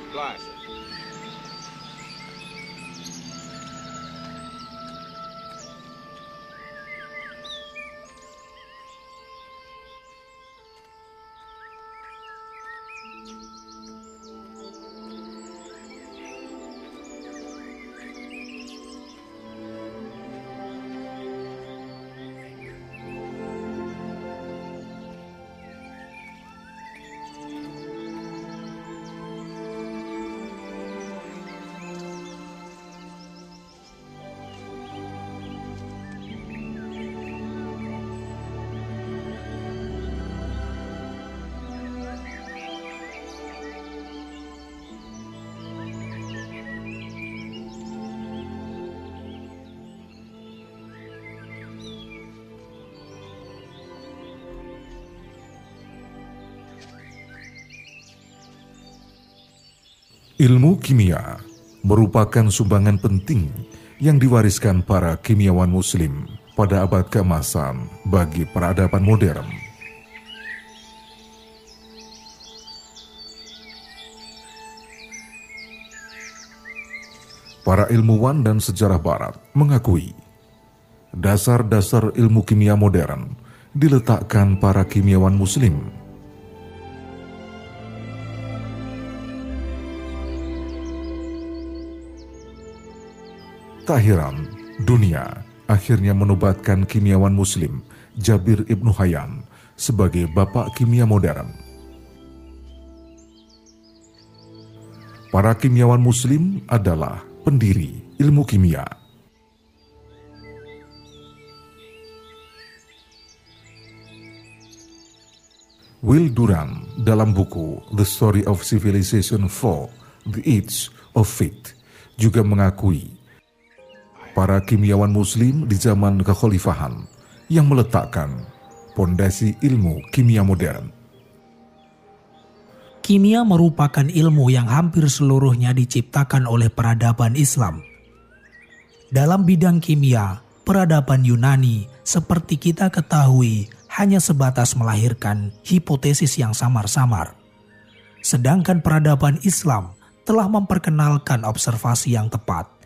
colored glasses. Ilmu kimia merupakan sumbangan penting yang diwariskan para kimiawan muslim pada abad keemasan bagi peradaban modern. Para ilmuwan dan sejarah barat mengakui dasar-dasar ilmu kimia modern diletakkan para kimiawan muslim Tak heran, dunia akhirnya menobatkan kimiawan muslim Jabir Ibnu Hayyan sebagai bapak kimia modern. Para kimiawan muslim adalah pendiri ilmu kimia. Will Durant dalam buku The Story of Civilization 4, The Age of Faith juga mengakui para kimiawan muslim di zaman kekhalifahan yang meletakkan pondasi ilmu kimia modern. Kimia merupakan ilmu yang hampir seluruhnya diciptakan oleh peradaban Islam. Dalam bidang kimia, peradaban Yunani seperti kita ketahui hanya sebatas melahirkan hipotesis yang samar-samar. Sedangkan peradaban Islam telah memperkenalkan observasi yang tepat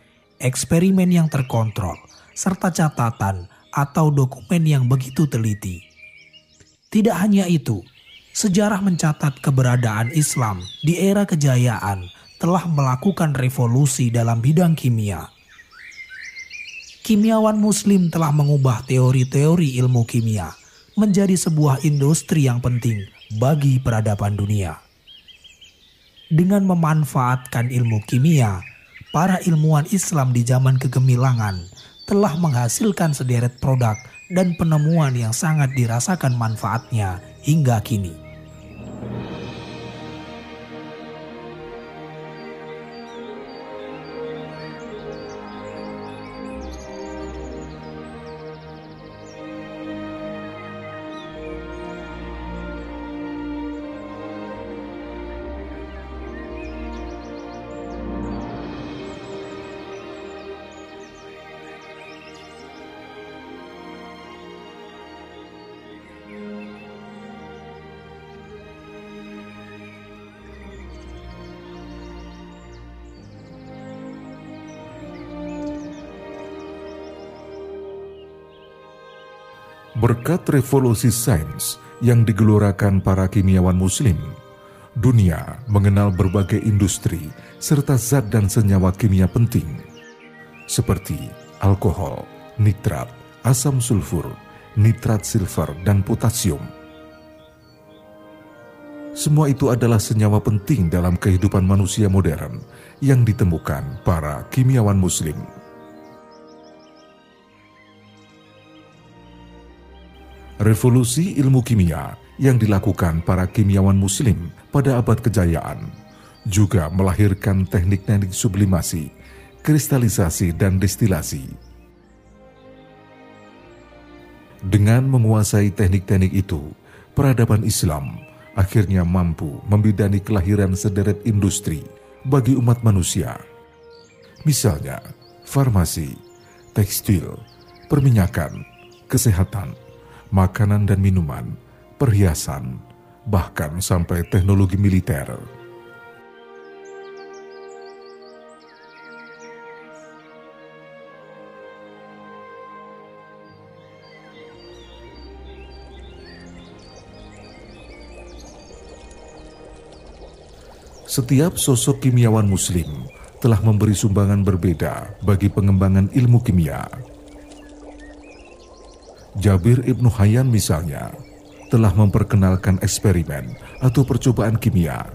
eksperimen yang terkontrol, serta catatan atau dokumen yang begitu teliti. Tidak hanya itu, sejarah mencatat keberadaan Islam di era kejayaan telah melakukan revolusi dalam bidang kimia. Kimiawan Muslim telah mengubah teori-teori ilmu kimia menjadi sebuah industri yang penting bagi peradaban dunia. Dengan memanfaatkan ilmu kimia, para ilmuwan Islam di zaman kegemilangan telah menghasilkan sederet produk dan penemuan yang sangat dirasakan manfaatnya hingga kini. Berkat revolusi sains yang digelorakan para kimiawan muslim, dunia mengenal berbagai industri serta zat dan senyawa kimia penting seperti alkohol, nitrat, asam sulfur, nitrat silver, dan potasium. Semua itu adalah senyawa penting dalam kehidupan manusia modern yang ditemukan para kimiawan muslim. Revolusi ilmu kimia yang dilakukan para kimiawan muslim pada abad kejayaan juga melahirkan teknik-teknik sublimasi, kristalisasi, dan destilasi. Dengan menguasai teknik-teknik itu, peradaban Islam akhirnya mampu membidani kelahiran sederet industri bagi umat manusia. Misalnya, farmasi, tekstil, perminyakan, kesehatan, makanan dan minuman, perhiasan, bahkan sampai teknologi militer. Setiap sosok kimiawan Muslim telah memberi sumbangan berbeda bagi pengembangan ilmu kimia. Jabir Ibnu Hayyan misalnya telah memperkenalkan eksperimen atau percobaan kimia.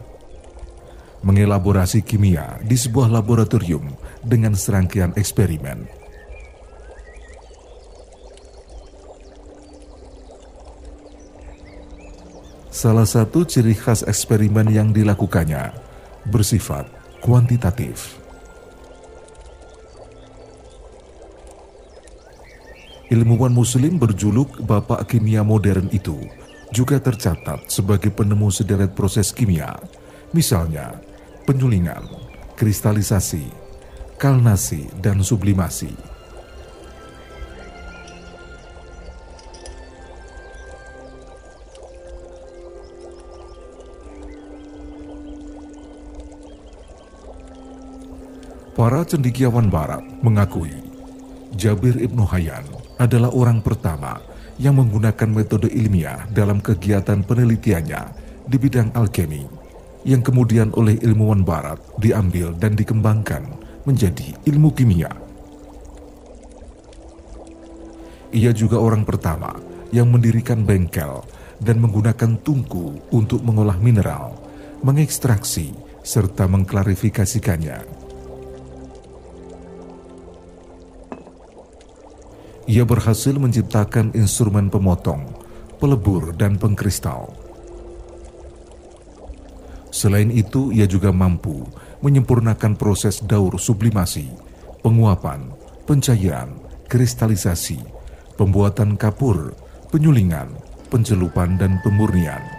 Mengelaborasi kimia di sebuah laboratorium dengan serangkaian eksperimen. Salah satu ciri khas eksperimen yang dilakukannya bersifat kuantitatif. Ilmuwan muslim berjuluk Bapak Kimia Modern itu juga tercatat sebagai penemu sederet proses kimia, misalnya penyulingan, kristalisasi, kalnasi, dan sublimasi. Para cendikiawan barat mengakui Jabir Ibnu Hayyan adalah orang pertama yang menggunakan metode ilmiah dalam kegiatan penelitiannya di bidang alkemi yang kemudian oleh ilmuwan barat diambil dan dikembangkan menjadi ilmu kimia. Ia juga orang pertama yang mendirikan bengkel dan menggunakan tungku untuk mengolah mineral, mengekstraksi, serta mengklarifikasikannya ia berhasil menciptakan instrumen pemotong, pelebur, dan pengkristal. Selain itu, ia juga mampu menyempurnakan proses daur sublimasi, penguapan, pencairan, kristalisasi, pembuatan kapur, penyulingan, pencelupan, dan pemurnian.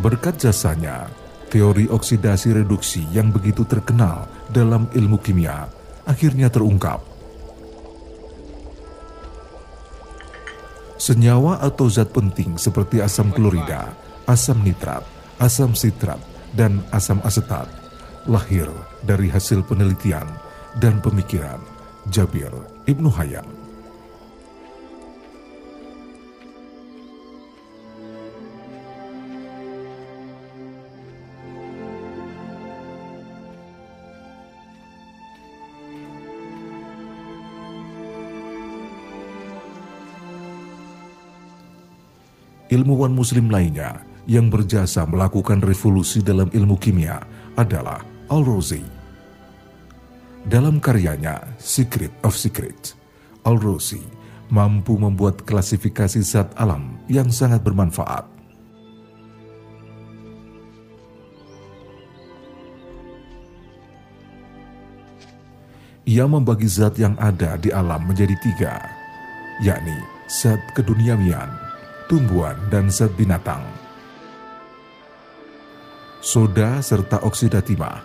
Berkat jasanya, teori oksidasi reduksi yang begitu terkenal dalam ilmu kimia akhirnya terungkap. Senyawa atau zat penting seperti asam klorida, asam nitrat, asam sitrat, dan asam asetat lahir dari hasil penelitian dan pemikiran Jabir Ibnu Hayyan. Ilmuwan muslim lainnya yang berjasa melakukan revolusi dalam ilmu kimia adalah Al-Razi. Dalam karyanya Secret of Secrets, Al-Razi mampu membuat klasifikasi zat alam yang sangat bermanfaat. Ia membagi zat yang ada di alam menjadi tiga, yakni zat keduniawian, tumbuhan, dan zat binatang. Soda serta oksida timah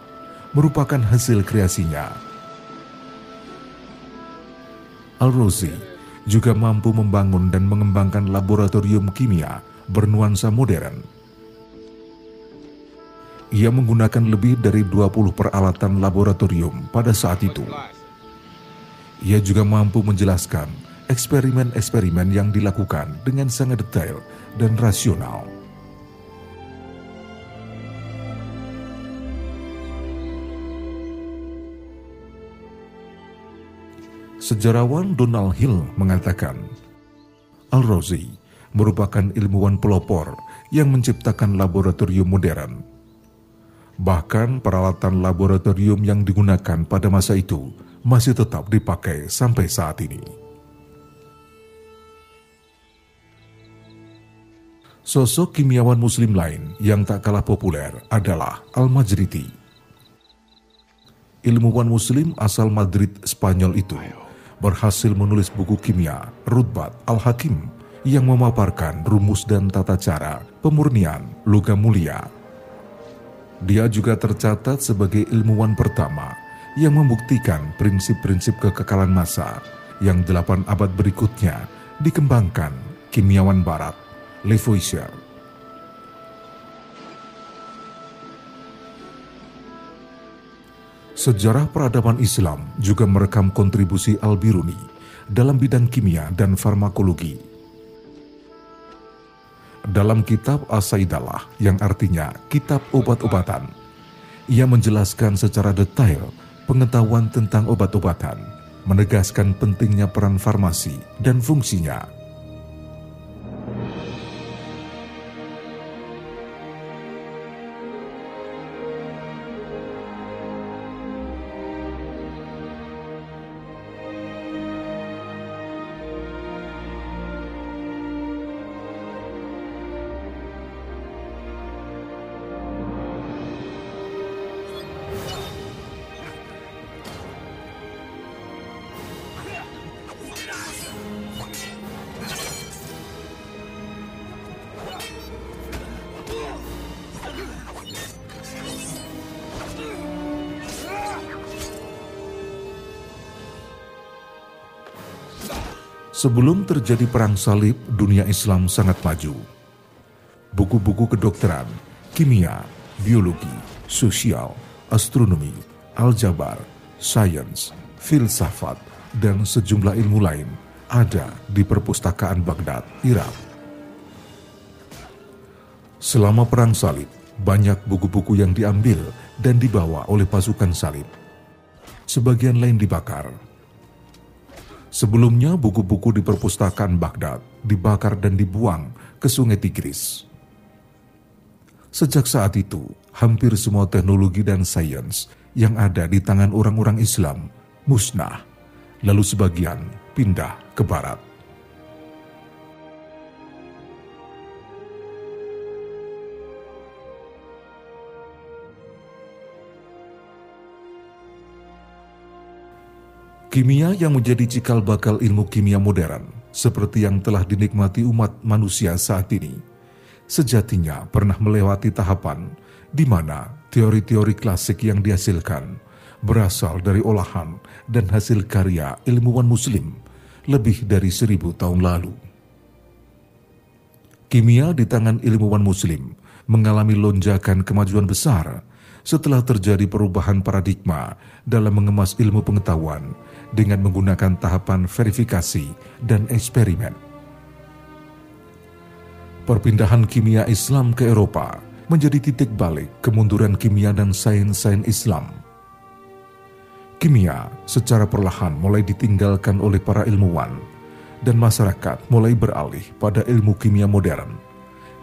merupakan hasil kreasinya. Al-Rozi juga mampu membangun dan mengembangkan laboratorium kimia bernuansa modern. Ia menggunakan lebih dari 20 peralatan laboratorium pada saat itu. Ia juga mampu menjelaskan eksperimen-eksperimen yang dilakukan dengan sangat detail dan rasional. Sejarawan Donald Hill mengatakan, Al-Razi merupakan ilmuwan pelopor yang menciptakan laboratorium modern. Bahkan peralatan laboratorium yang digunakan pada masa itu masih tetap dipakai sampai saat ini. Sosok kimiawan muslim lain yang tak kalah populer adalah Al-Majriti. Ilmuwan muslim asal Madrid, Spanyol itu berhasil menulis buku kimia Rutbat Al-Hakim yang memaparkan rumus dan tata cara pemurnian logam mulia. Dia juga tercatat sebagai ilmuwan pertama yang membuktikan prinsip-prinsip kekekalan massa yang delapan abad berikutnya dikembangkan kimiawan barat Lavoisier. Sejarah peradaban Islam juga merekam kontribusi Al-Biruni dalam bidang kimia dan farmakologi. Dalam kitab As-Saidalah yang artinya kitab obat-obatan, ia menjelaskan secara detail pengetahuan tentang obat-obatan, menegaskan pentingnya peran farmasi dan fungsinya Sebelum terjadi perang salib, dunia Islam sangat maju. Buku-buku kedokteran, kimia, biologi, sosial, astronomi, aljabar, sains, filsafat, dan sejumlah ilmu lain ada di perpustakaan Baghdad, Irak. Selama perang salib, banyak buku-buku yang diambil dan dibawa oleh pasukan salib. Sebagian lain dibakar, Sebelumnya buku-buku di perpustakaan Baghdad dibakar dan dibuang ke sungai Tigris. Sejak saat itu, hampir semua teknologi dan sains yang ada di tangan orang-orang Islam musnah, lalu sebagian pindah ke barat. Kimia yang menjadi cikal bakal ilmu kimia modern, seperti yang telah dinikmati umat manusia saat ini, sejatinya pernah melewati tahapan di mana teori-teori klasik yang dihasilkan berasal dari olahan dan hasil karya ilmuwan muslim lebih dari seribu tahun lalu. Kimia di tangan ilmuwan muslim mengalami lonjakan kemajuan besar setelah terjadi perubahan paradigma dalam mengemas ilmu pengetahuan dengan menggunakan tahapan verifikasi dan eksperimen. Perpindahan kimia Islam ke Eropa menjadi titik balik kemunduran kimia dan sains-sains Islam. Kimia secara perlahan mulai ditinggalkan oleh para ilmuwan dan masyarakat mulai beralih pada ilmu kimia modern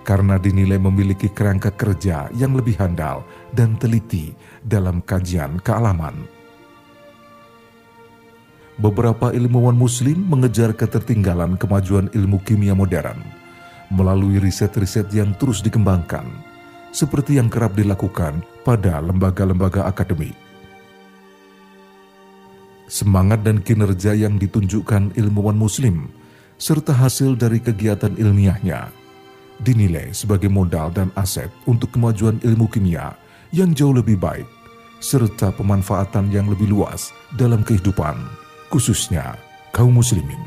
karena dinilai memiliki kerangka kerja yang lebih handal dan teliti dalam kajian kealaman beberapa ilmuwan muslim mengejar ketertinggalan kemajuan ilmu kimia modern melalui riset-riset yang terus dikembangkan, seperti yang kerap dilakukan pada lembaga-lembaga akademik. Semangat dan kinerja yang ditunjukkan ilmuwan muslim, serta hasil dari kegiatan ilmiahnya, dinilai sebagai modal dan aset untuk kemajuan ilmu kimia yang jauh lebih baik, serta pemanfaatan yang lebih luas dalam kehidupan khususnya kaum muslimin.